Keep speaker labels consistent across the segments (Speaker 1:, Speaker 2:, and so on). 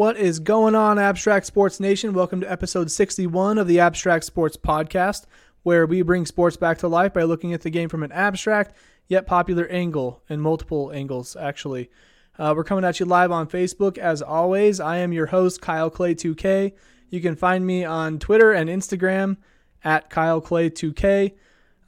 Speaker 1: What is going on, Abstract Sports Nation? Welcome to episode 61 of the Abstract Sports Podcast, where we bring sports back to life by looking at the game from an abstract yet popular angle and multiple angles, actually. Uh, we're coming at you live on Facebook as always. I am your host, Kyle Clay 2K. You can find me on Twitter and Instagram at Kyle Clay 2K.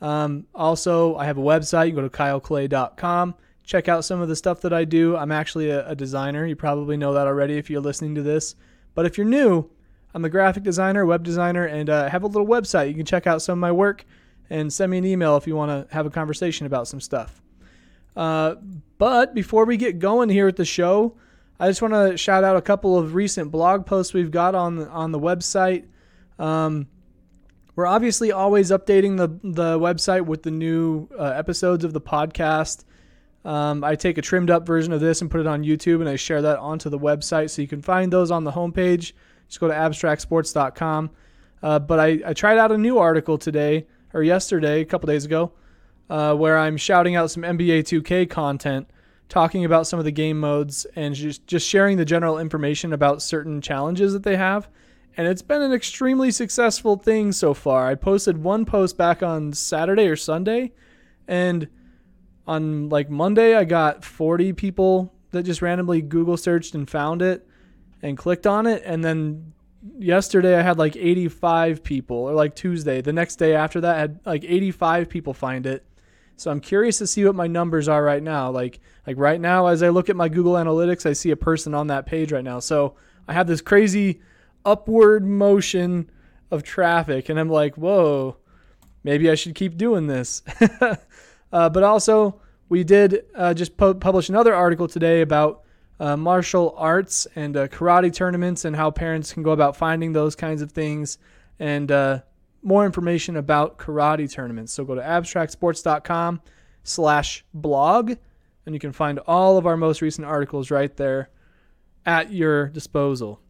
Speaker 1: Um, also, I have a website. You can go to kyleclay.com check out some of the stuff that I do. I'm actually a, a, designer. You probably know that already if you're listening to this. But if you're new, I'm a graphic designer, web designer, and uh, have a little website. You can check out some of my work and send me an email if you want to have a conversation about some stuff. Uh, but before we get going here at the show, I just want to shout out a couple of recent blog posts we've got on on the website. Um, we're obviously always updating the the website with the new uh, episodes of the podcast. Um, I take a trimmed up version of this and put it on YouTube, and I share that onto the website. So you can find those on the homepage. Just go to abstractsports.com. Uh, but I, I tried out a new article today, or yesterday, a couple days ago, uh, where I'm shouting out some NBA 2K content, talking about some of the game modes, and just, just sharing the general information about certain challenges that they have. And it's been an extremely successful thing so far. I posted one post back on Saturday or Sunday, and on like Monday, I got 40 people that just randomly Google searched and found it and clicked on it. And then yesterday, I had like 85 people, or like Tuesday. The next day after that, I had like 85 people find it. So I'm curious to see what my numbers are right now. Like like right now, as I look at my Google Analytics, I see a person on that page right now. So I have this crazy upward motion of traffic, and I'm like, whoa, maybe I should keep doing this. Uh, but also, we did uh, just pu- publish another article today about uh, martial arts and uh, karate tournaments and how parents can go about finding those kinds of things and uh, more information about karate tournaments. So go to abstractsports.com slash blog and you can find all of our most recent articles right there at your disposal.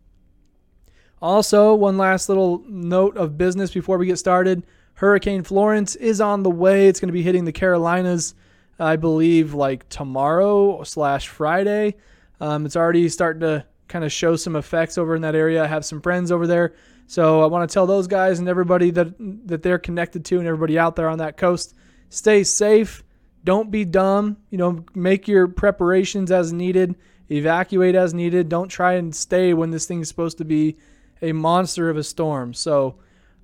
Speaker 1: Also, one last little note of business before we get started. Hurricane Florence is on the way. It's going to be hitting the Carolinas, I believe, like tomorrow slash Friday. Um, it's already starting to kind of show some effects over in that area. I have some friends over there, so I want to tell those guys and everybody that that they're connected to and everybody out there on that coast, stay safe. Don't be dumb. You know, make your preparations as needed. Evacuate as needed. Don't try and stay when this thing is supposed to be a monster of a storm. So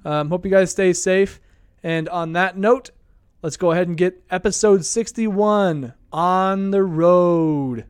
Speaker 1: um, hope you guys stay safe. And on that note, let's go ahead and get episode 61 on the road.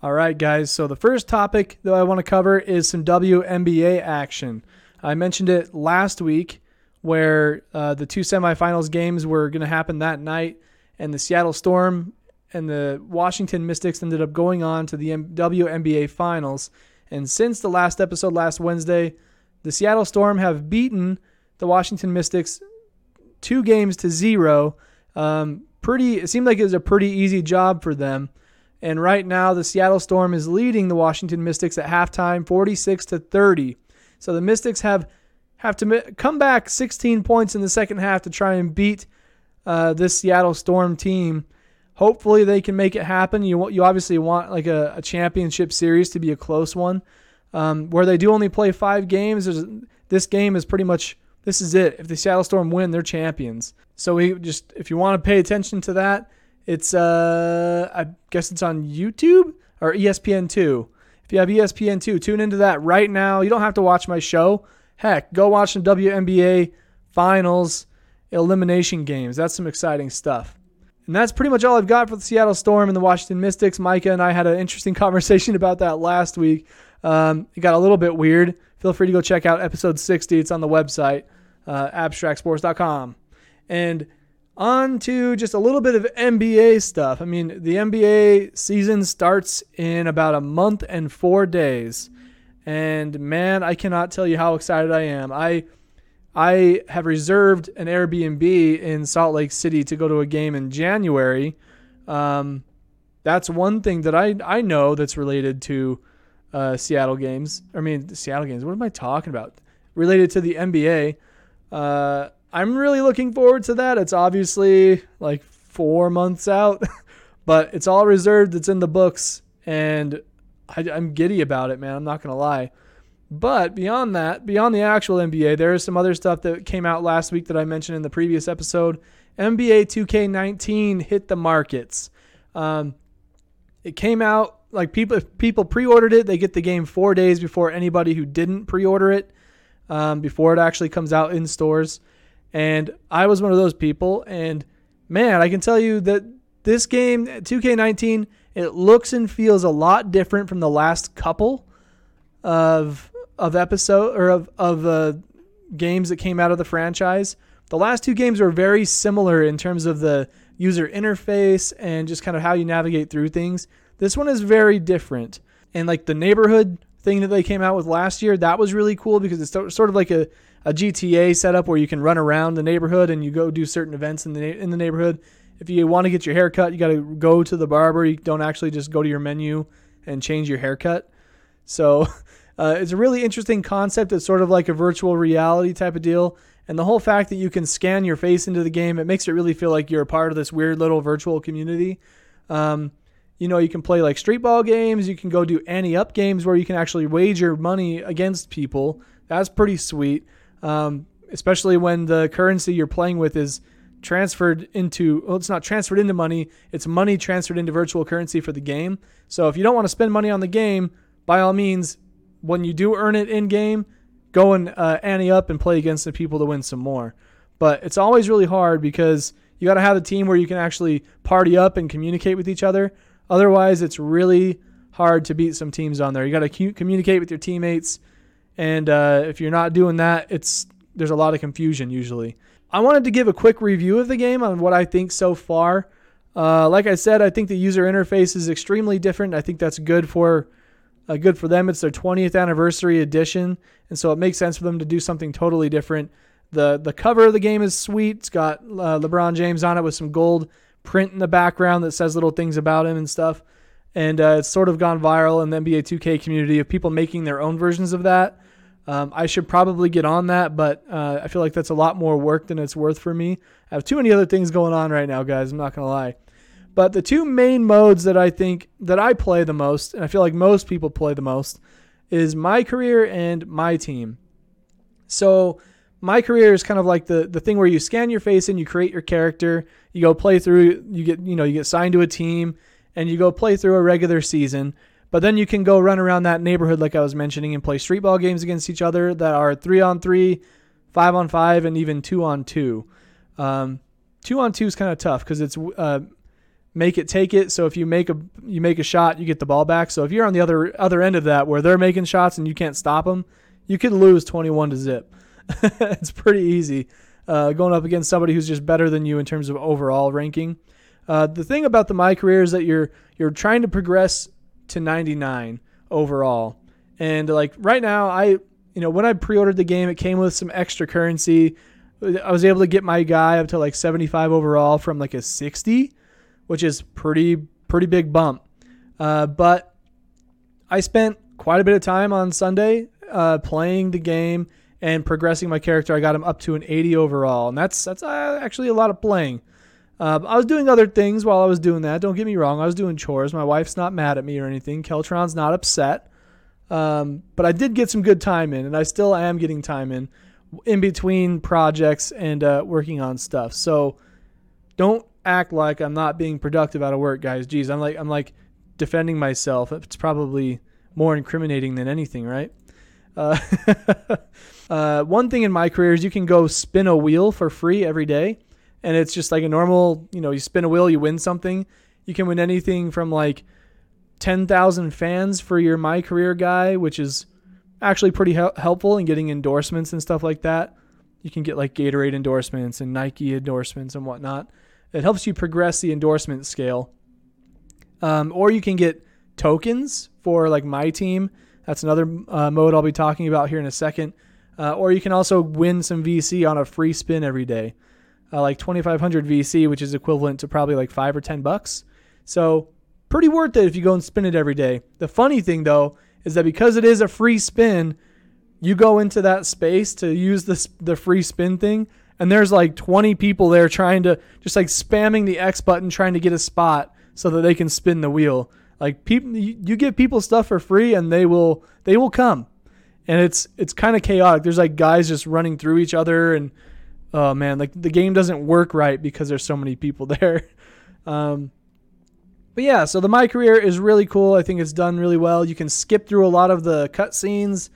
Speaker 1: All right, guys. So the first topic that I want to cover is some WNBA action. I mentioned it last week where uh, the two semifinals games were going to happen that night, and the Seattle Storm and the Washington Mystics ended up going on to the WNBA Finals. And since the last episode last Wednesday, the Seattle Storm have beaten the Washington Mystics two games to zero. Um, pretty, it seemed like it was a pretty easy job for them. And right now, the Seattle Storm is leading the Washington Mystics at halftime, 46 to 30. So the Mystics have have to come back 16 points in the second half to try and beat uh, this Seattle Storm team. Hopefully they can make it happen. You you obviously want like a, a championship series to be a close one, um, where they do only play five games. This game is pretty much this is it. If the Seattle Storm win, they're champions. So we just if you want to pay attention to that, it's uh I guess it's on YouTube or ESPN two. If you have ESPN two, tune into that right now. You don't have to watch my show. Heck, go watch some WNBA finals elimination games. That's some exciting stuff. And that's pretty much all I've got for the Seattle Storm and the Washington Mystics. Micah and I had an interesting conversation about that last week. Um, it got a little bit weird. Feel free to go check out episode 60. It's on the website, uh, abstractsports.com. And on to just a little bit of NBA stuff. I mean, the NBA season starts in about a month and four days. And man, I cannot tell you how excited I am. I I have reserved an Airbnb in Salt Lake City to go to a game in January. Um, that's one thing that I I know that's related to uh, Seattle games. I mean, Seattle games. What am I talking about? Related to the NBA. Uh, I'm really looking forward to that. It's obviously like four months out, but it's all reserved. It's in the books, and I, I'm giddy about it, man. I'm not gonna lie. But beyond that, beyond the actual NBA, there is some other stuff that came out last week that I mentioned in the previous episode. NBA 2K19 hit the markets. Um, it came out like people if people pre-ordered it, they get the game four days before anybody who didn't pre-order it, um, before it actually comes out in stores. And I was one of those people. And man, I can tell you that this game, 2K19, it looks and feels a lot different from the last couple of of episode or of of uh, games that came out of the franchise. The last two games were very similar in terms of the user interface and just kind of how you navigate through things. This one is very different. And like the neighborhood thing that they came out with last year, that was really cool because it's sort of like a, a GTA setup where you can run around the neighborhood and you go do certain events in the in the neighborhood. If you want to get your hair cut, you got to go to the barber. You don't actually just go to your menu and change your haircut. So uh, it's a really interesting concept. It's sort of like a virtual reality type of deal. And the whole fact that you can scan your face into the game, it makes it really feel like you're a part of this weird little virtual community. Um, you know, you can play like street ball games. You can go do ante up games where you can actually wager money against people. That's pretty sweet. Um, especially when the currency you're playing with is transferred into well it's not transferred into money it's money transferred into virtual currency for the game so if you don't want to spend money on the game by all means when you do earn it in game go and uh, ante up and play against the people to win some more. But it's always really hard because you got to have a team where you can actually party up and communicate with each other. Otherwise, it's really hard to beat some teams on there. You got to communicate with your teammates, and uh, if you're not doing that, it's there's a lot of confusion usually. I wanted to give a quick review of the game on what I think so far. Uh, like I said, I think the user interface is extremely different. I think that's good for uh, good for them. It's their 20th anniversary edition, and so it makes sense for them to do something totally different. the The cover of the game is sweet. It's got uh, LeBron James on it with some gold print in the background that says little things about him and stuff. And uh, it's sort of gone viral in the NBA 2K community of people making their own versions of that. Um, I should probably get on that, but uh, I feel like that's a lot more work than it's worth for me. I have too many other things going on right now, guys. I'm not gonna lie. But the two main modes that I think that I play the most, and I feel like most people play the most, is my career and my team. So my career is kind of like the the thing where you scan your face and you create your character. You go play through. You get you know you get signed to a team and you go play through a regular season. But then you can go run around that neighborhood like I was mentioning and play street ball games against each other that are three on three, five on five, and even two on two. Um, two on two is kind of tough because it's uh, make it take it. So if you make a you make a shot, you get the ball back. So if you're on the other other end of that where they're making shots and you can't stop them, you could lose 21 to zip. it's pretty easy uh, going up against somebody who's just better than you in terms of overall ranking. Uh, the thing about the my career is that you're you're trying to progress to 99 overall, and like right now, I you know when I pre-ordered the game, it came with some extra currency. I was able to get my guy up to like 75 overall from like a 60 which is pretty pretty big bump. Uh, but I spent quite a bit of time on Sunday uh, playing the game and progressing my character. I got him up to an 80 overall, and that's that's uh, actually a lot of playing. Uh, I was doing other things while I was doing that. Don't get me wrong. I was doing chores. My wife's not mad at me or anything. Keltron's not upset. Um, but I did get some good time in, and I still am getting time in in between projects and uh, working on stuff. So don't act like I'm not being productive out of work, guys. Jeez, I'm like I'm like defending myself. It's probably more incriminating than anything, right? Uh, uh, one thing in my career is you can go spin a wheel for free every day, and it's just like a normal. You know, you spin a wheel, you win something. You can win anything from like ten thousand fans for your my career guy, which is actually pretty helpful in getting endorsements and stuff like that. You can get like Gatorade endorsements and Nike endorsements and whatnot. It helps you progress the endorsement scale. Um, or you can get tokens for like my team. That's another uh, mode I'll be talking about here in a second. Uh, or you can also win some VC on a free spin every day, uh, like 2,500 VC, which is equivalent to probably like five or ten bucks. So pretty worth it if you go and spin it every day. The funny thing though is that because it is a free spin, you go into that space to use this the free spin thing, and there's like 20 people there trying to just like spamming the X button trying to get a spot so that they can spin the wheel. Like people, you give people stuff for free, and they will they will come, and it's it's kind of chaotic. There's like guys just running through each other, and oh man, like the game doesn't work right because there's so many people there. Um, but yeah, so the My Career is really cool. I think it's done really well. You can skip through a lot of the cutscenes,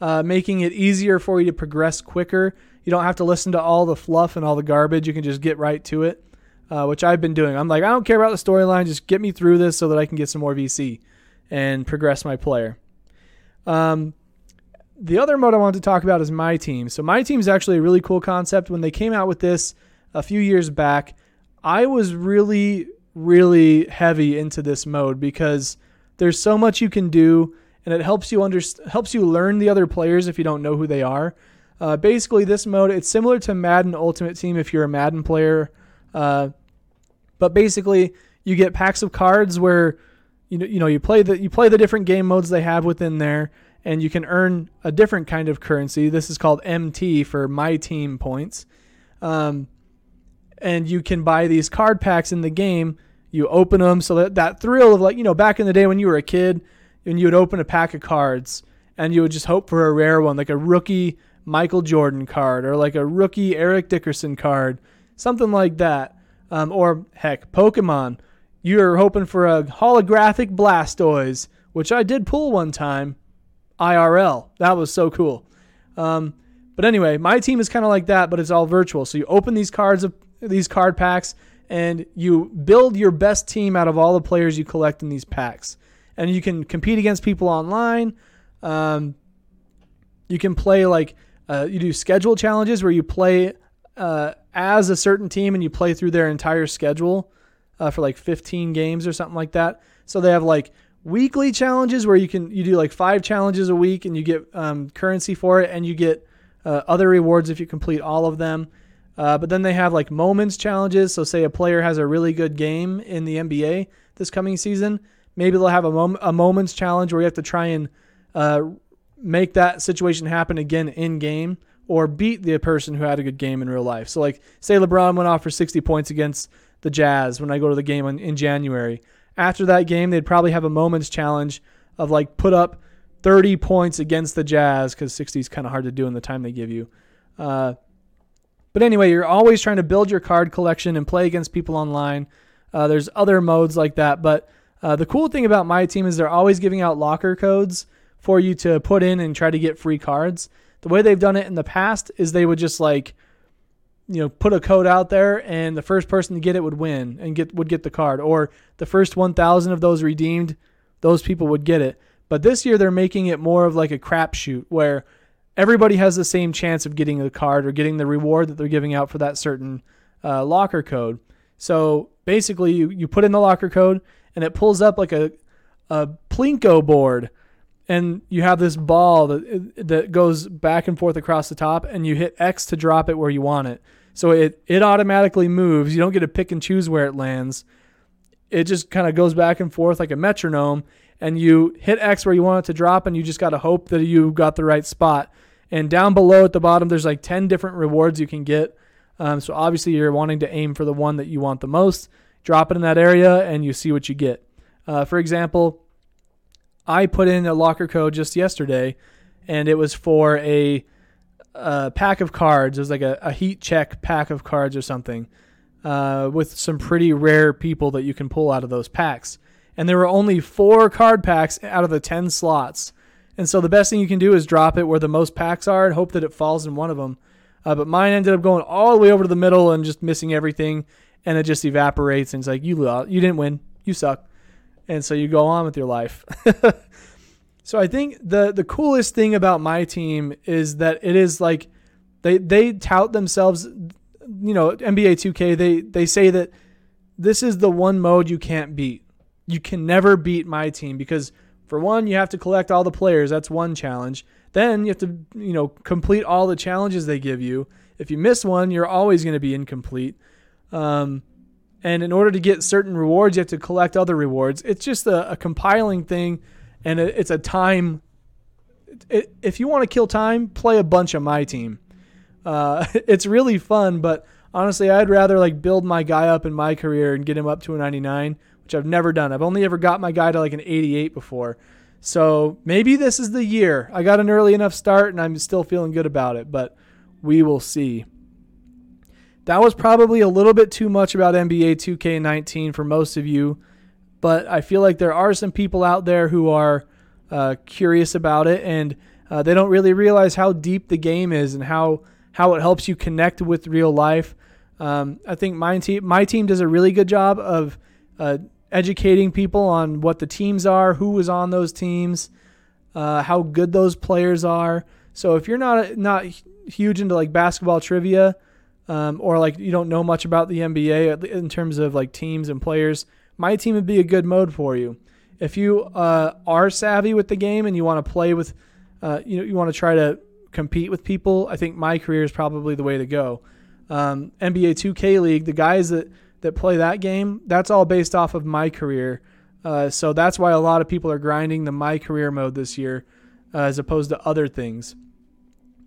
Speaker 1: uh, making it easier for you to progress quicker. You don't have to listen to all the fluff and all the garbage. You can just get right to it, uh, which I've been doing. I'm like, I don't care about the storyline. Just get me through this so that I can get some more VC and progress my player. Um, the other mode I wanted to talk about is My Team. So, My Team is actually a really cool concept. When they came out with this a few years back, I was really really heavy into this mode because there's so much you can do and it helps you under, helps you learn the other players if you don't know who they are. Uh, basically, this mode it's similar to Madden Ultimate Team if you're a Madden player, uh, but basically you get packs of cards where you know you know you play the you play the different game modes they have within there, and you can earn a different kind of currency. This is called MT for My Team points, um, and you can buy these card packs in the game. You open them so that that thrill of like you know back in the day when you were a kid and you would open a pack of cards and you would just hope for a rare one like a rookie Michael Jordan card or like a rookie Eric Dickerson card something like that. Um, or heck Pokemon. You're hoping for a holographic Blastoise which I did pull one time IRL that was so cool um, but anyway my team is kind of like that but it's all virtual so you open these cards these card packs and you build your best team out of all the players you collect in these packs. And you can compete against people online. Um, you can play like uh, you do schedule challenges where you play uh, as a certain team and you play through their entire schedule uh, for like 15 games or something like that. So they have like weekly challenges where you can you do like five challenges a week and you get um, currency for it and you get uh, other rewards if you complete all of them. Uh, but then they have like moments challenges. So, say a player has a really good game in the NBA this coming season, maybe they'll have a, mom- a moments challenge where you have to try and uh, make that situation happen again in game or beat the person who had a good game in real life. So, like, say LeBron went off for 60 points against the Jazz when I go to the game in, in January. After that game, they'd probably have a moments challenge of like put up 30 points against the Jazz because 60 is kind of hard to do in the time they give you. Uh, but anyway, you're always trying to build your card collection and play against people online. Uh, there's other modes like that, but uh, the cool thing about my team is they're always giving out locker codes for you to put in and try to get free cards. The way they've done it in the past is they would just like, you know, put a code out there, and the first person to get it would win and get would get the card, or the first 1,000 of those redeemed, those people would get it. But this year they're making it more of like a crapshoot where everybody has the same chance of getting the card or getting the reward that they're giving out for that certain uh, locker code. So basically, you, you put in the locker code and it pulls up like a, a Plinko board. And you have this ball that, that goes back and forth across the top, and you hit X to drop it where you want it. So it, it automatically moves. You don't get to pick and choose where it lands. It just kind of goes back and forth like a metronome, and you hit X where you want it to drop, and you just got to hope that you got the right spot. And down below at the bottom, there's like 10 different rewards you can get. Um, so obviously, you're wanting to aim for the one that you want the most. Drop it in that area, and you see what you get. Uh, for example, I put in a locker code just yesterday, and it was for a, a pack of cards. It was like a, a, heat check pack of cards or something uh, with some pretty rare people that you can pull out of those packs. And there were only four card packs out of the 10 slots. And so the best thing you can do is drop it where the most packs are and hope that it falls in one of them. Uh, but mine ended up going all the way over to the middle and just missing everything, and it just evaporates. And it's like you you didn't win, you suck, and so you go on with your life. so I think the the coolest thing about my team is that it is like they they tout themselves, you know, NBA 2K. They they say that this is the one mode you can't beat. You can never beat my team because for one, you have to collect all the players. That's one challenge. Then you have to, you know, complete all the challenges they give you. If you miss one, you're always going to be incomplete. Um, and in order to get certain rewards, you have to collect other rewards. It's just a, a compiling thing, and it, it's a time. It, if you want to kill time, play a bunch of my team. Uh, it's really fun, but honestly, I'd rather like build my guy up in my career and get him up to a 99, which I've never done. I've only ever got my guy to like an 88 before. So maybe this is the year. I got an early enough start and I'm still feeling good about it, but we will see. That was probably a little bit too much about NBA 2K19 for most of you, but I feel like there are some people out there who are uh, curious about it and uh, they don't really realize how deep the game is and how how it helps you connect with real life. Um, I think my team my team does a really good job of uh, educating people on what the teams are, who was on those teams, uh, how good those players are. So if you're not not huge into like basketball trivia, um, or like you don't know much about the NBA in terms of like teams and players, my team would be a good mode for you. If you uh, are savvy with the game and you want to play with, uh, you know, you want to try to compete with people, I think my career is probably the way to go. Um, NBA 2K League, the guys that that play that game, that's all based off of my career. Uh, so that's why a lot of people are grinding the my career mode this year, uh, as opposed to other things.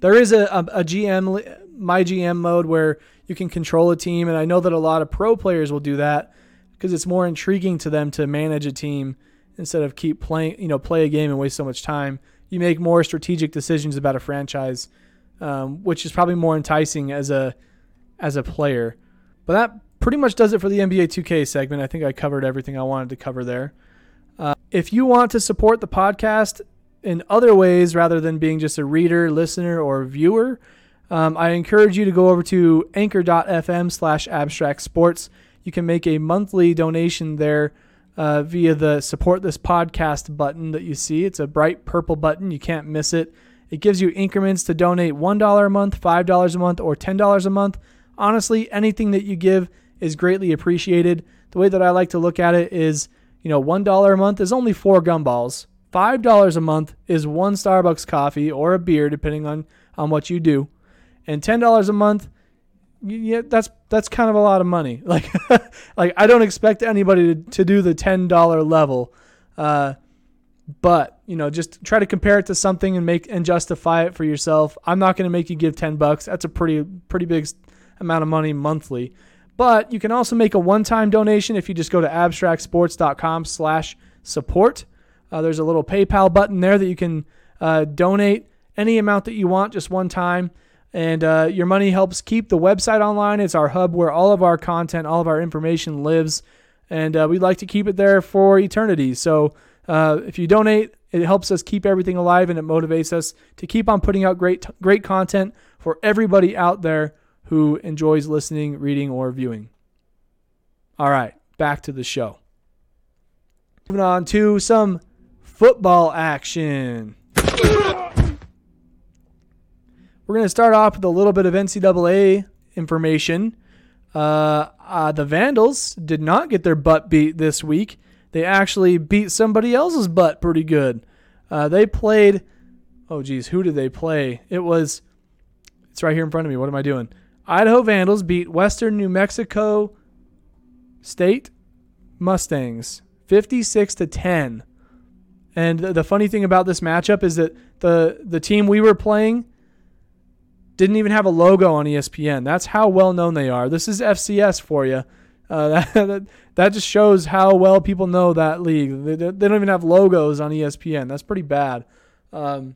Speaker 1: There is a, a, a GM my GM mode where you can control a team, and I know that a lot of pro players will do that because it's more intriguing to them to manage a team instead of keep playing, you know, play a game and waste so much time. You make more strategic decisions about a franchise, um, which is probably more enticing as a as a player. But that pretty much does it for the NBA 2K segment. I think I covered everything I wanted to cover there. Uh, if you want to support the podcast in other ways rather than being just a reader, listener, or viewer, um, I encourage you to go over to anchor.fm slash abstract sports. You can make a monthly donation there uh, via the support this podcast button that you see. It's a bright purple button. You can't miss it. It gives you increments to donate $1 a month, $5 a month, or $10 a month. Honestly, anything that you give is greatly appreciated. The way that I like to look at it is, you know, $1 a month is only four gumballs. $5 a month is one Starbucks coffee or a beer, depending on, on what you do. And $10 a month, yeah, that's that's kind of a lot of money. Like, like I don't expect anybody to, to do the $10 level. Uh, but you know just try to compare it to something and make and justify it for yourself i'm not going to make you give 10 bucks that's a pretty pretty big amount of money monthly but you can also make a one-time donation if you just go to abstractsports.com slash support. Uh, there's a little PayPal button there that you can uh, donate any amount that you want just one time. And uh, your money helps keep the website online. It's our hub where all of our content, all of our information lives. And uh, we'd like to keep it there for eternity. So uh, if you donate, it helps us keep everything alive and it motivates us to keep on putting out great, great content for everybody out there who enjoys listening, reading, or viewing. All right, back to the show. Moving on to some football action. We're going to start off with a little bit of NCAA information. Uh, uh, the Vandals did not get their butt beat this week. They actually beat somebody else's butt pretty good. Uh, they played. Oh, geez, who did they play? It was. It's right here in front of me. What am I doing? Idaho Vandals beat Western New Mexico State Mustangs 56 to 10. And the funny thing about this matchup is that the the team we were playing didn't even have a logo on ESPN. That's how well known they are. This is FCS for you. Uh, that, that just shows how well people know that league. They, they don't even have logos on ESPN. That's pretty bad. Um,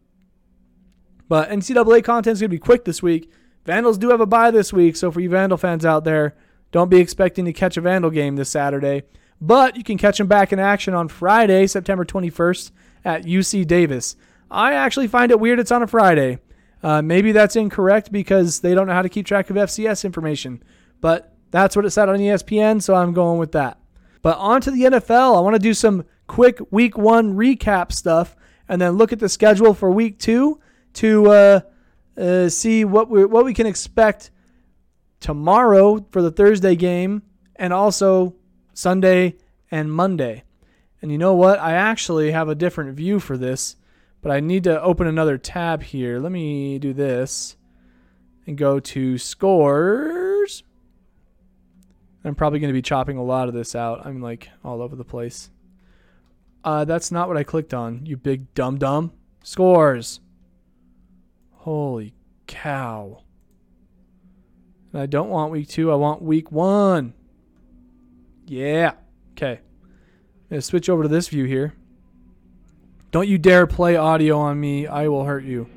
Speaker 1: but NCAA content is going to be quick this week. Vandals do have a bye this week, so for you Vandal fans out there, don't be expecting to catch a Vandal game this Saturday. But you can catch them back in action on Friday, September 21st at UC Davis. I actually find it weird it's on a Friday. Uh, maybe that's incorrect because they don't know how to keep track of FCS information. But that's what it said on ESPN, so I'm going with that. But on to the NFL. I want to do some quick week one recap stuff and then look at the schedule for week two to uh, uh, see what we what we can expect tomorrow for the Thursday game, and also Sunday and Monday. And you know what? I actually have a different view for this, but I need to open another tab here. Let me do this and go to scores. I'm probably going to be chopping a lot of this out. I'm like all over the place. Uh, that's not what I clicked on, you big dum dum. Scores. Holy cow. And I don't want week two, I want week one. Yeah. Okay. I'm going to switch over to this view here. Don't you dare play audio on me, I will hurt you.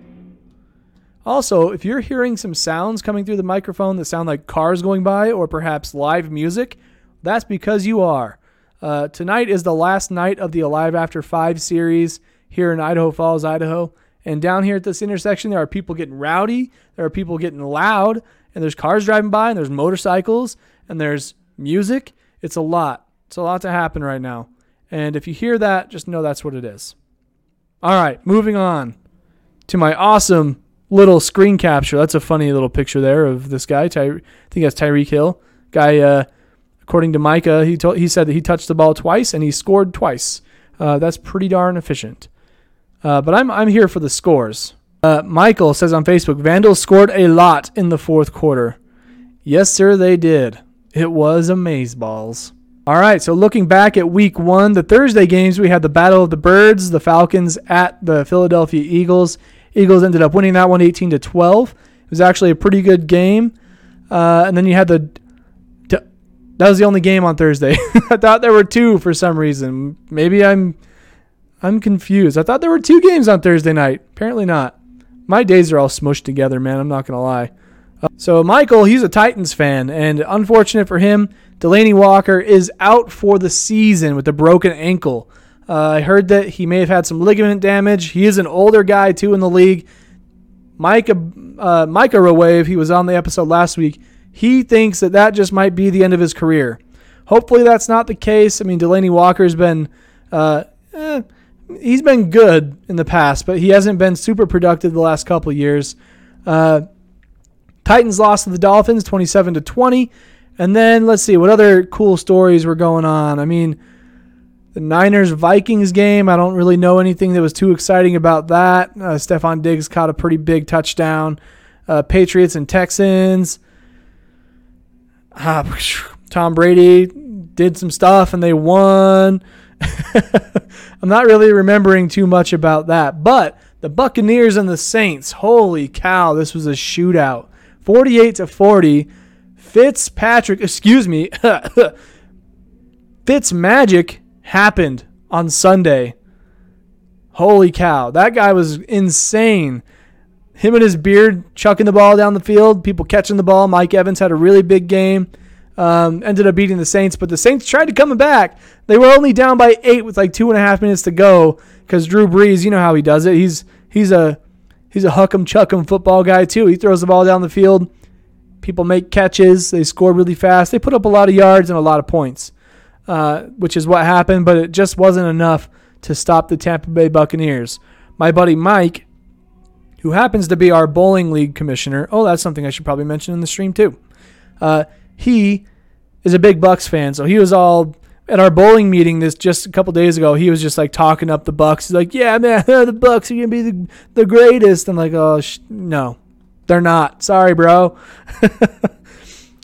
Speaker 1: Also, if you're hearing some sounds coming through the microphone that sound like cars going by or perhaps live music, that's because you are. Uh, tonight is the last night of the Alive After 5 series here in Idaho Falls, Idaho. And down here at this intersection, there are people getting rowdy, there are people getting loud, and there's cars driving by, and there's motorcycles, and there's music. It's a lot. It's a lot to happen right now. And if you hear that, just know that's what it is. All right, moving on to my awesome little screen capture. That's a funny little picture there of this guy. Ty- I think that's Tyreek Hill. Guy, uh, according to Micah, he told he said that he touched the ball twice and he scored twice. Uh, that's pretty darn efficient. Uh, but I'm I'm here for the scores. Uh, Michael says on Facebook, Vandals scored a lot in the fourth quarter. Yes, sir, they did. It was amazeballs. All right, so looking back at week one, the Thursday games, we had the Battle of the Birds, the Falcons at the Philadelphia Eagles. Eagles ended up winning that one 18 to 12. It was actually a pretty good game. Uh, and then you had the. That was the only game on Thursday. I thought there were two for some reason. Maybe I'm I'm confused. I thought there were two games on Thursday night. Apparently not. My days are all smushed together, man. I'm not going to lie. Uh, so, Michael, he's a Titans fan, and unfortunate for him, Delanie Walker is out for the season with a broken ankle. Uh, I heard that he may have had some ligament damage. He is an older guy, too, in the league. Micah, uh, Micah Rowave, he was on the episode last week. He thinks that that just might be the end of his career. Hopefully, that's not the case. I mean, Delanie Walker's been. Uh, eh, he's been good in the past, but he hasn't been super productive the last couple years. Uh, Titans lost to the Dolphins 27 to 20. And then let's see what other cool stories were going on. I mean, the Niners Vikings game, I don't really know anything that was too exciting about that. Uh, Stefon Diggs caught a pretty big touchdown. Uh, Patriots and Texans. Uh, Tom Brady did some stuff and they won. I'm not really remembering too much about that. But the Buccaneers and the Saints, holy cow, this was a shootout. 48 to 40. Fitzpatrick, excuse me, Fitz magic happened on Sunday. Holy cow, that guy was insane. Him and his beard chucking the ball down the field, people catching the ball. Mike Evans had a really big game. Um, ended up beating the Saints, but the Saints tried to come back. They were only down by eight with like two and a half minutes to go because Drew Brees, you know how he does it. He's he's a he's a huck'em chuck'em football guy too. He throws the ball down the field. People make catches. They score really fast. They put up a lot of yards and a lot of points, uh, which is what happened. But it just wasn't enough to stop the Tampa Bay Buccaneers. My buddy Mike, who happens to be our bowling league commissioner. Oh, that's something I should probably mention in the stream too. Uh, he is a big Bucks fan, so he was all at our bowling meeting this just a couple days ago. He was just like talking up the Bucks. He's like, "Yeah, man, the Bucks are gonna be the, the greatest." I'm like, "Oh, sh- no, they're not. Sorry, bro."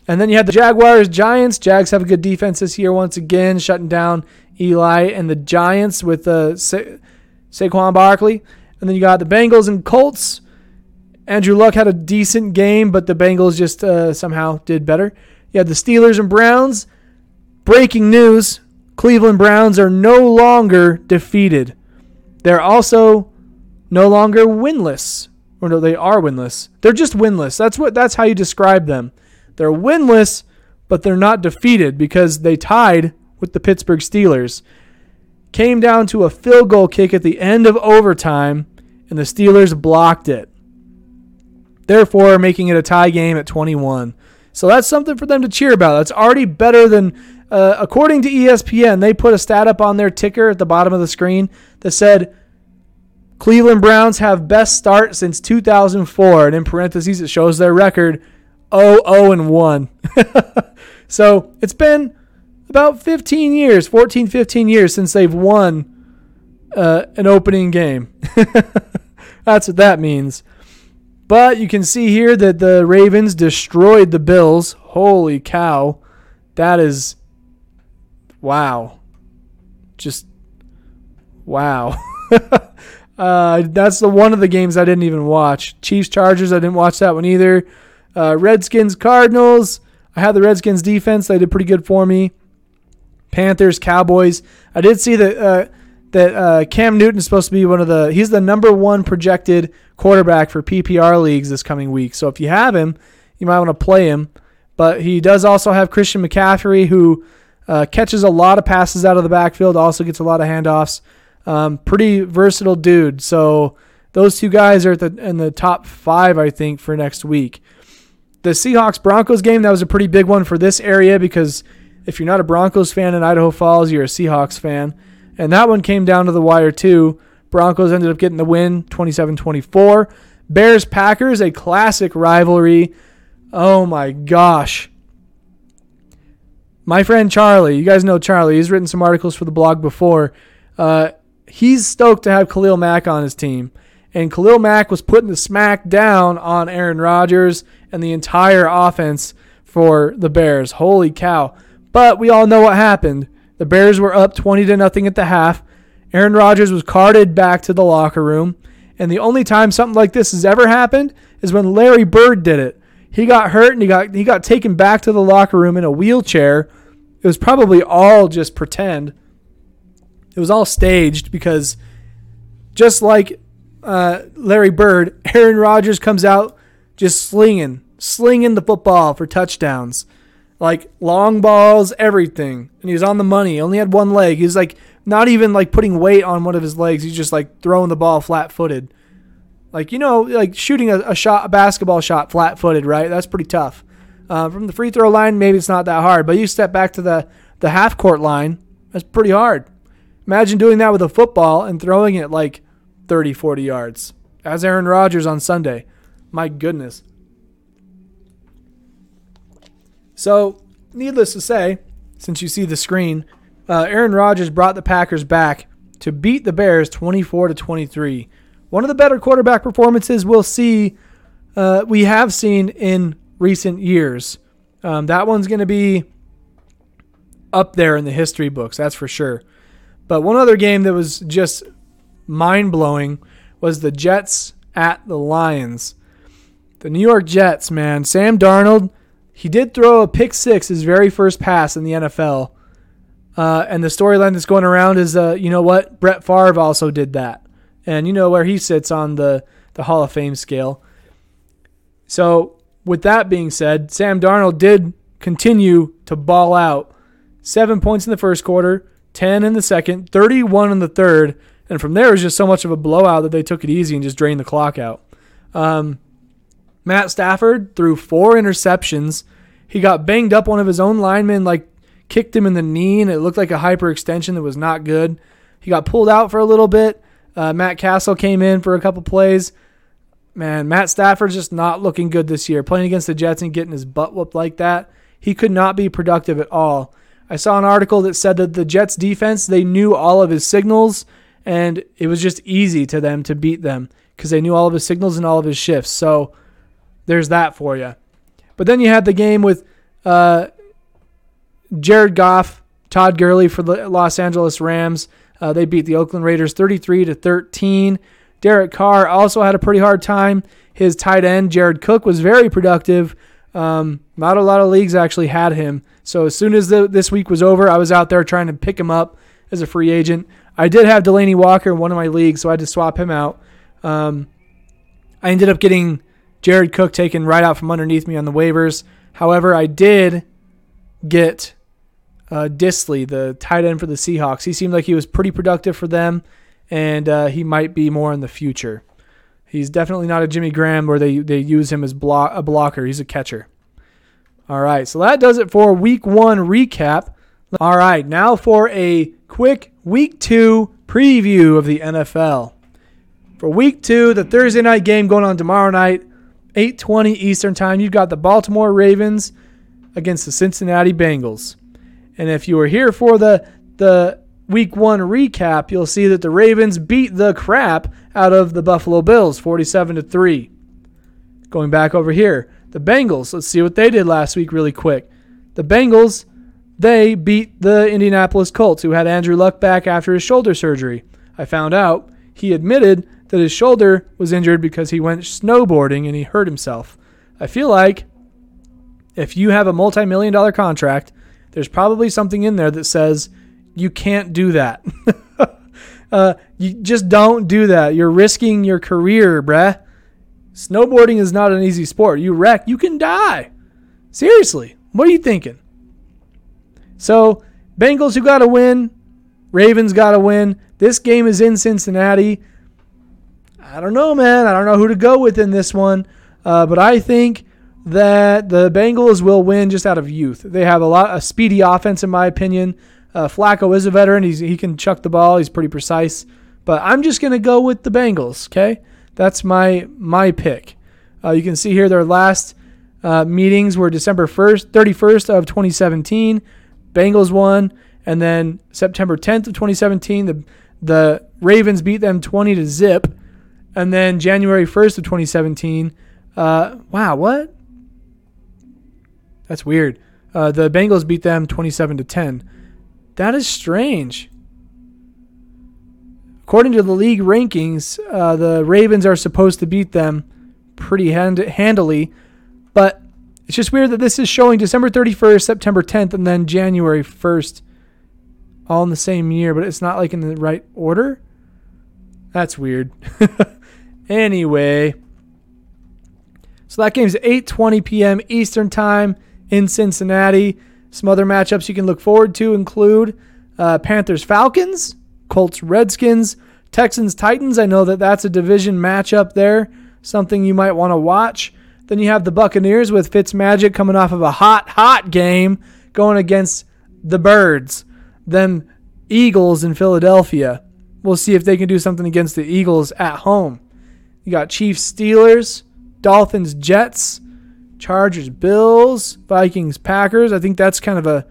Speaker 1: and then you had the Jaguars, Giants. Jags have a good defense this year once again, shutting down Eli and the Giants with uh, Sa- Saquon Barkley. And then you got the Bengals and Colts. Andrew Luck had a decent game, but the Bengals just uh, somehow did better. You had the Steelers and Browns. Breaking news Cleveland Browns are no longer defeated. They're also no longer winless. Or no, they are winless. They're just winless. That's what that's how you describe them. They're winless, but they're not defeated because they tied with the Pittsburgh Steelers. Came down to a field goal kick at the end of overtime, and the Steelers blocked it. Therefore, making it a tie game at 21. So that's something for them to cheer about. That's already better than, uh, according to ESPN, they put a stat up on their ticker at the bottom of the screen that said Cleveland Browns have best start since 2004. And in parentheses, it shows their record 0 0 and 1. so it's been about 15 years, 14, 15 years since they've won uh, an opening game. That's what that means. But you can see here that the Ravens destroyed the Bills. Holy cow. That is wow. Just Wow. uh, that's the one of the games I didn't even watch. Chiefs Chargers, I didn't watch that one either. Uh, Redskins Cardinals, I had the Redskins defense. They did pretty good for me. Panthers Cowboys. I did see that uh, that uh, Cam Newton is supposed to be one of the. He's the number one projected quarterback for PPR leagues this coming week. So if you have him, you might want to play him. But he does also have Christian McCaffrey, who uh, catches a lot of passes out of the backfield, also gets a lot of handoffs. Um, pretty versatile dude. So those two guys are at the, in the top five, I think, for next week. The Seahawks Broncos game, that was a pretty big one for this area because if you're not a Broncos fan in Idaho Falls, you're a Seahawks fan. And that one came down to the wire, too. Broncos ended up getting the win 27 24. Bears Packers, a classic rivalry. Oh my gosh. My friend Charlie, you guys know Charlie, he's written some articles for the blog before. Uh, he's stoked to have Khalil Mack on his team. And Khalil Mack was putting the smack down on Aaron Rodgers and the entire offense for the Bears. Holy cow. But we all know what happened. The Bears were up 20 to nothing at the half. Aaron Rodgers was carted back to the locker room. And the only time something like this has ever happened is when Larry Bird did it. He got hurt and he got he got taken back to the locker room in a wheelchair. It was probably all just pretend. It was all staged because just like uh, Larry Bird, Aaron Rodgers comes out just slinging, slinging the football for touchdowns like long balls, everything. And he was on the money. He only had one leg. He was like not even like putting weight on one of his legs. He's just like throwing the ball flat footed. Like, you know, like shooting a, a shot, a basketball shot flat footed, right? That's pretty tough. Uh, from the free throw line, maybe it's not that hard, but you step back to the, the half court line, that's pretty hard. Imagine doing that with a football and throwing it like 30, 40 yards, as Aaron Rodgers on Sunday. My goodness. So, needless to say, since you see the screen, uh, Aaron Rodgers brought the Packers back to beat the Bears 24 to 23. One of the better quarterback performances we'll see, uh, we have seen in recent years. Um, that one's going to be up there in the history books, that's for sure. But one other game that was just mind blowing was the Jets at the Lions. The New York Jets, man. Sam Darnold he did throw a pick six his very first pass in the NFL. Uh, and the storyline that's going around is, uh, you know what? Brett Favre also did that. And you know where he sits on the, the Hall of Fame scale. So, with that being said, Sam Darnold did continue to ball out. Seven points in the first quarter, 10 in the second, 31 in the third. And from there, it was just so much of a blowout that they took it easy and just drained the clock out. Um, Matt Stafford threw four interceptions. He got banged up. One of his own linemen like kicked him in the knee, and it looked like a hyperextension that was not good. He got pulled out for a little bit. Uh, Matt Cassel came in for a couple plays. Man, Matt Stafford's just not looking good this year. Playing against the Jets and getting his butt whooped like that, he could not be productive at all. I saw an article that said that the Jets defense, they knew all of his signals, and it was just easy to them to beat them because they knew all of his signals and all of his shifts. So there's that for you. But then you had the game with uh, Jared Goff, Todd Gurley for the Los Angeles Rams. Uh, they beat the Oakland Raiders 33 to 13. Derek Carr also had a pretty hard time. His tight end Jared Cook was very productive. Um, not a lot of leagues actually had him. So as soon as the, this week was over, I was out there trying to pick him up as a free agent. I did have Delanie Walker in one of my leagues, so I had to swap him out. Um, I ended up getting Jared Cook taken right out from underneath me on the waivers. However, I did get uh, Dissly, the tight end for the Seahawks. He seemed like he was pretty productive for them, and uh, he might be more in the future. He's definitely not a Jimmy Graham where they, they use him as block, a blocker. He's a catcher. All right, so that does it for week one recap. All right, now for a quick week two preview of the NFL. For week two, the Thursday night game going on tomorrow night, 8:20 Eastern Time, you've got the Baltimore Ravens against the Cincinnati Bengals. And if you were here for the the week 1 recap, you'll see that the Ravens beat the crap out of the Buffalo Bills 47 to 3. Going back over here, the Bengals, let's see what they did last week really quick. The Bengals, they beat the Indianapolis Colts who had Andrew Luck back after his shoulder surgery. I found out he admitted that his shoulder was injured because he went snowboarding and he hurt himself. I feel like if you have a multi million dollar contract, there's probably something in there that says you can't do that. uh, you just don't do that. You're risking your career, bruh. Snowboarding is not an easy sport. You wreck, you can die. Seriously, what are you thinking? So, Bengals who got to win, Ravens got to win. This game is in Cincinnati. I don't know, man. I don't know who to go with in this one, uh, but I think that the Bengals will win just out of youth. They have a lot a speedy offense, in my opinion. Uh, Flacco is a veteran; He's, he can chuck the ball. He's pretty precise. But I'm just gonna go with the Bengals. Okay, that's my my pick. Uh, you can see here their last uh, meetings were December 1st, 31st of 2017. Bengals won, and then September 10th of 2017, the the Ravens beat them 20 to zip, and then January 1st of 2017. Uh, wow, what? That's weird. Uh, the Bengals beat them 27 to 10. That is strange. According to the league rankings, uh, the Ravens are supposed to beat them pretty hand- handily, but it's just weird that this is showing December 31st, September 10th, and then January 1st, all in the same year, but it's not like in the right order. That's weird. anyway, so that game's 8:20 p.m. Eastern Time in Cincinnati. Some other matchups you can look forward to include uh, Panthers Falcons, Colts Redskins, Texans Titans. I know that that's a division matchup there, something you might want to watch. Then you have the Buccaneers with Fitzmagic coming off of a hot, hot game going against the Birds. Then Eagles in Philadelphia. We'll see if they can do something against the Eagles at home. You got Chiefs Steelers, Dolphins Jets, Chargers, Bills, Vikings, Packers. I think that's kind of a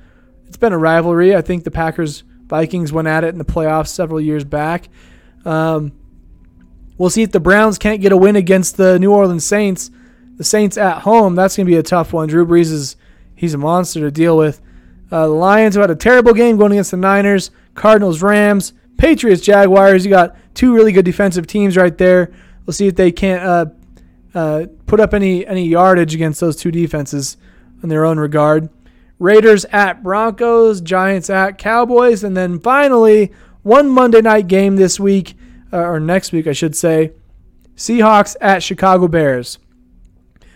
Speaker 1: it's been a rivalry. I think the Packers Vikings went at it in the playoffs several years back. Um, we'll see if the Browns can't get a win against the New Orleans Saints. The Saints at home, that's going to be a tough one. Drew Brees is he's a monster to deal with. Uh, the Lions have had a terrible game going against the Niners, Cardinals, Rams, Patriots, Jaguars. You got two really good defensive teams right there. We'll see if they can't uh, uh, put up any any yardage against those two defenses in their own regard. Raiders at Broncos, Giants at Cowboys, and then finally one Monday night game this week uh, or next week, I should say. Seahawks at Chicago Bears.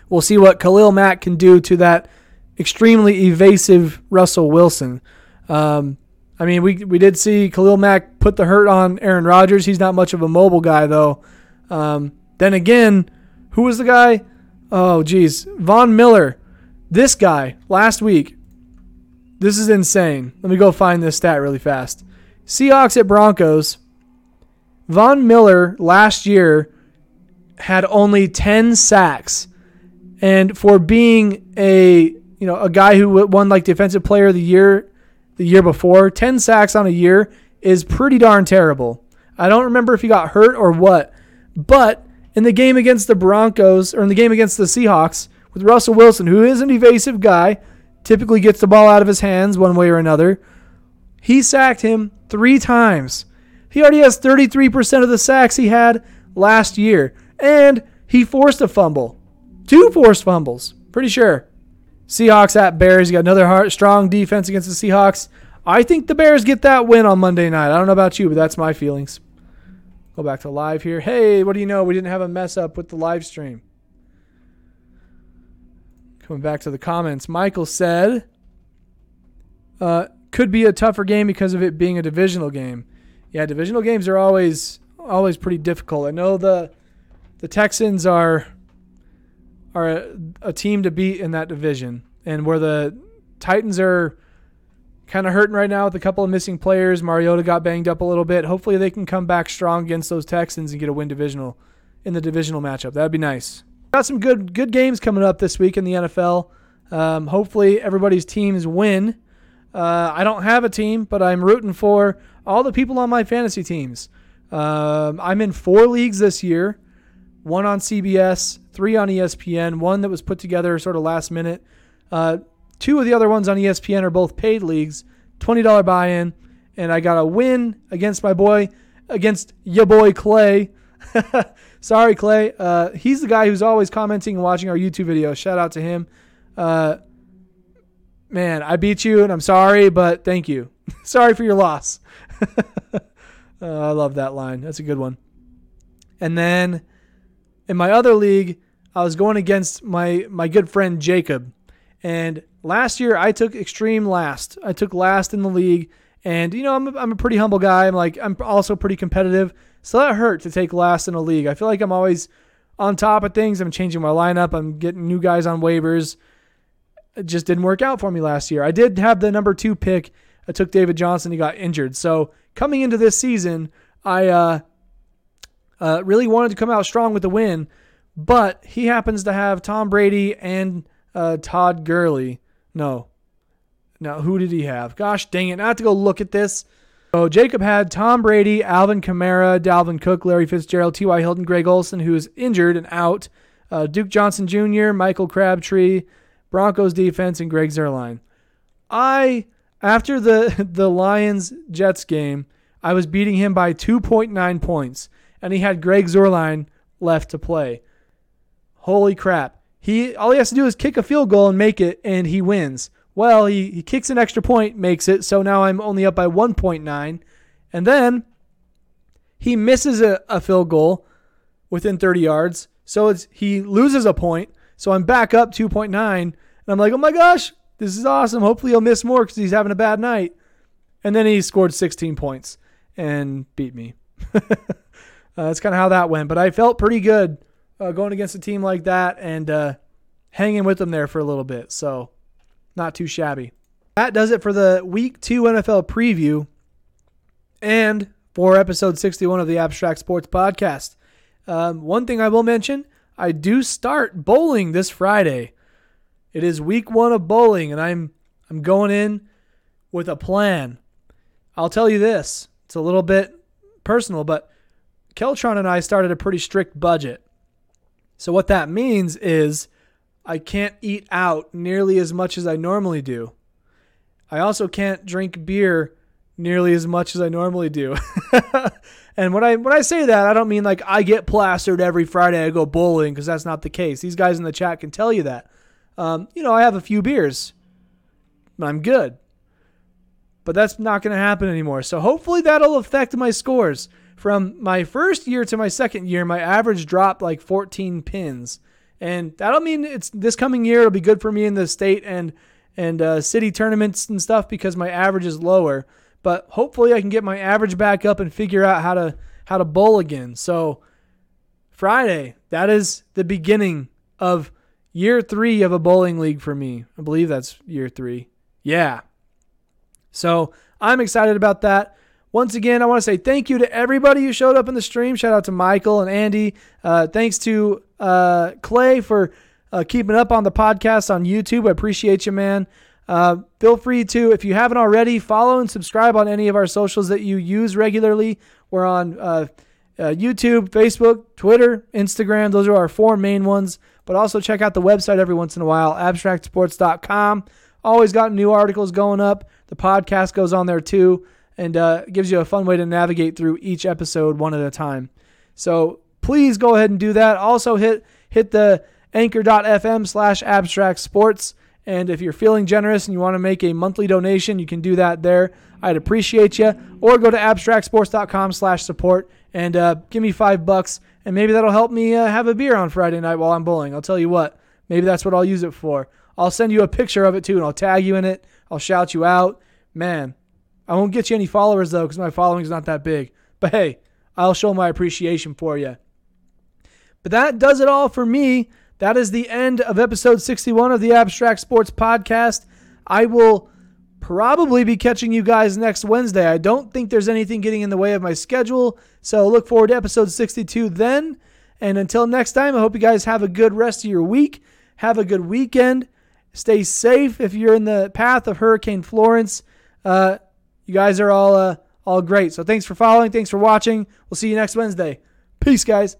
Speaker 1: We'll see what Khalil Mack can do to that extremely evasive Russell Wilson. Um, I mean, we we did see Khalil Mack put the hurt on Aaron Rodgers. He's not much of a mobile guy though. Um, then again, who was the guy? Oh, geez. Von Miller. This guy last week. This is insane. Let me go find this stat really fast. Seahawks at Broncos. Von Miller last year had only 10 sacks. And for being a, you know, a guy who won like defensive player of the year the year before, 10 sacks on a year is pretty darn terrible. I don't remember if he got hurt or what, but in the game against the Broncos or in the game against the Seahawks with Russell Wilson, who is an evasive guy, typically gets the ball out of his hands one way or another. He sacked him three times. He already has 33% of the sacks he had last year. And he forced a fumble. Two forced fumbles. Pretty sure. Seahawks at Bears. You got another hard, strong defense against the Seahawks. I think the Bears get that win on Monday night. I don't know about you, but that's my feelings. Go back to live here. Hey, what do you know? We didn't have a mess up with the live stream. Coming back to the comments, Michael said, uh, could be a tougher game because of it being a divisional game. Yeah, divisional games are always always pretty difficult. I know the the Texans are are a, a team to beat in that division, and where the Titans are kind of hurting right now with a couple of missing players. Mariota got banged up a little bit. Hopefully they can come back strong against those Texans and get a win divisional in the divisional matchup. That'd be nice. Got some good good games coming up this week in the NFL. Um, hopefully everybody's teams win. Uh, I don't have a team, but I'm rooting for all the people on my fantasy teams. Um, I'm in four leagues this year. One on CBS, three on ESPN, one that was put together sort of last minute. Uh, Two of the other ones on ESPN are both paid leagues, $20 buy in, and I got a win against my boy against your boy Clay. Sorry, Clay. Uh, he's the guy who's always commenting and watching our YouTube videos. Shout out to him. Uh, man, I beat you and I'm sorry, but thank you. sorry for your loss. uh, I love that line. That's a good one. And then in my other league, I was going against my my good friend Jacob. And last year I took extreme last. I took last in the league. And you know, I'm a, I'm a pretty humble guy. I'm like I'm also pretty competitive. So that hurt to take last in a league. I feel like I'm always on top of things. I'm changing my lineup. I'm getting new guys on waivers. It just didn't work out for me last year. I did have the number two pick. I took David Johnson. He got injured. So coming into this season, I uh, uh, really wanted to come out strong with the win, but he happens to have Tom Brady and uh, Todd Gurley. No. Now, who did he have? Gosh dang it. I have to go look at this. So Jacob had Tom Brady, Alvin Kamara, Dalvin Cook, Larry Fitzgerald, T.Y. Hilton, Greg Olsen, who is injured and out, uh, Duke Johnson Jr., Michael Crabtree, Broncos defense, and Greg Zuerlein. I, after the, the Lions Jets game, I was beating him by 2.9 points, and he had Greg Zuerlein left to play. Holy crap. He all he has to do is kick a field goal and make it, and he wins. Well, he, he kicks an extra point, makes it, so now I'm only up by 1.9. And then he misses a, a field goal within 30 yards. So it's he loses a point. So I'm back up 2.9. And I'm like, oh my gosh, this is awesome. Hopefully he'll miss more because he's having a bad night. And then he scored 16 points and beat me. uh, that's kind of how that went. But I felt pretty good uh, going against a team like that and uh, hanging with them there for a little bit. So not too shabby. That does it for the week two NFL preview and for episode 61 of the Abstract Sports Podcast. Um, one thing I will mention I do start bowling this Friday. It is week one of bowling, and I'm I'm going in with a plan. I'll tell you this: it's a little bit personal, but Keltron and I started a pretty strict budget. So what that means is I can't eat out nearly as much as I normally do. I also can't drink beer nearly as much as I normally do. and when I when I say that, I don't mean like I get plastered every Friday I go bowling because that's not the case. These guys in the chat can tell you that. Um, you know, I have a few beers. but I'm good. But that's not going to happen anymore. So hopefully that'll affect my scores. From my first year to my second year, my average dropped like 14 pins, and that'll mean it's this coming year. It'll be good for me in the state and and uh, city tournaments and stuff because my average is lower. But hopefully, I can get my average back up and figure out how to how to bowl again. So Friday, that is the beginning of year three of a bowling league for me. I believe that's year three. Yeah. So I'm excited about that. Once again, I want to say thank you to everybody who showed up in the stream. Shout out to Michael and Andy. Uh, thanks to uh, Clay for uh, keeping up on the podcast on YouTube. I appreciate you, man. Uh, feel free to, if you haven't already, follow and subscribe on any of our socials that you use regularly. We're on uh, uh, YouTube, Facebook, Twitter, Instagram. Those are our four main ones. But also check out the website every once in a while, abstractsports.com. Always got new articles going up. The podcast goes on there too and uh, gives you a fun way to navigate through each episode one at a time. So please go ahead and do that. Also hit hit the anchor.fm slash abstract sports. And if you're feeling generous and you want to make a monthly donation, you can do that there. I'd appreciate you. Or go to abstractsports.com slash support and uh, give me five bucks. And maybe that'll help me uh, have a beer on Friday night while I'm bowling. I'll tell you what, maybe that's what I'll use it for. I'll send you a picture of it too, and I'll tag you in it. I'll shout you out. Man, I won't get you any followers though because my following's not that big. But hey, I'll show my appreciation for you. But that does it all for me. That is the end of episode 61 of the Abstract Sports Podcast. I will probably be catching you guys next Wednesday. I don't think there's anything getting in the way of my schedule. So look forward to episode 62 then. And until next time, I hope you guys have a good rest of your week. Have a good weekend. Stay safe if you're in the path of Hurricane Florence. Uh, you guys are all uh, all great. So thanks for following. Thanks for watching. We'll see you next Wednesday. Peace, guys.